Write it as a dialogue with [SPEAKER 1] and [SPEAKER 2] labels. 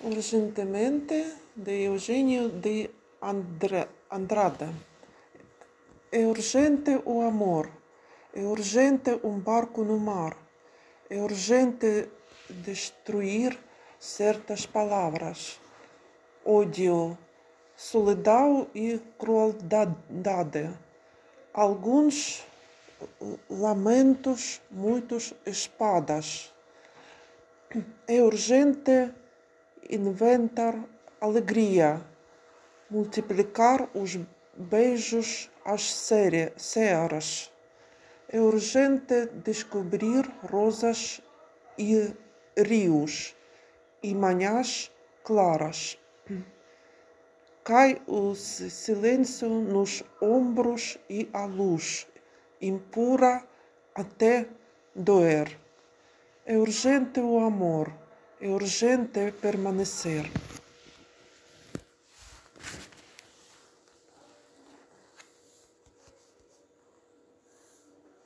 [SPEAKER 1] urgentemente de Eugenio de Andra- Andrade. É urgente o amor, é urgente um barco no mar, é urgente destruir certas palavras. Ódio, solidão e crueldade. Alguns lamentos, muitas espadas. É urgente inventar alegria, multiplicar os beijos às searas. É urgente descobrir rosas e rios e manhãs claras. Cai o si- silêncio nos ombros e a luz, impura até doer. É urgente o amor, é urgente permanecer.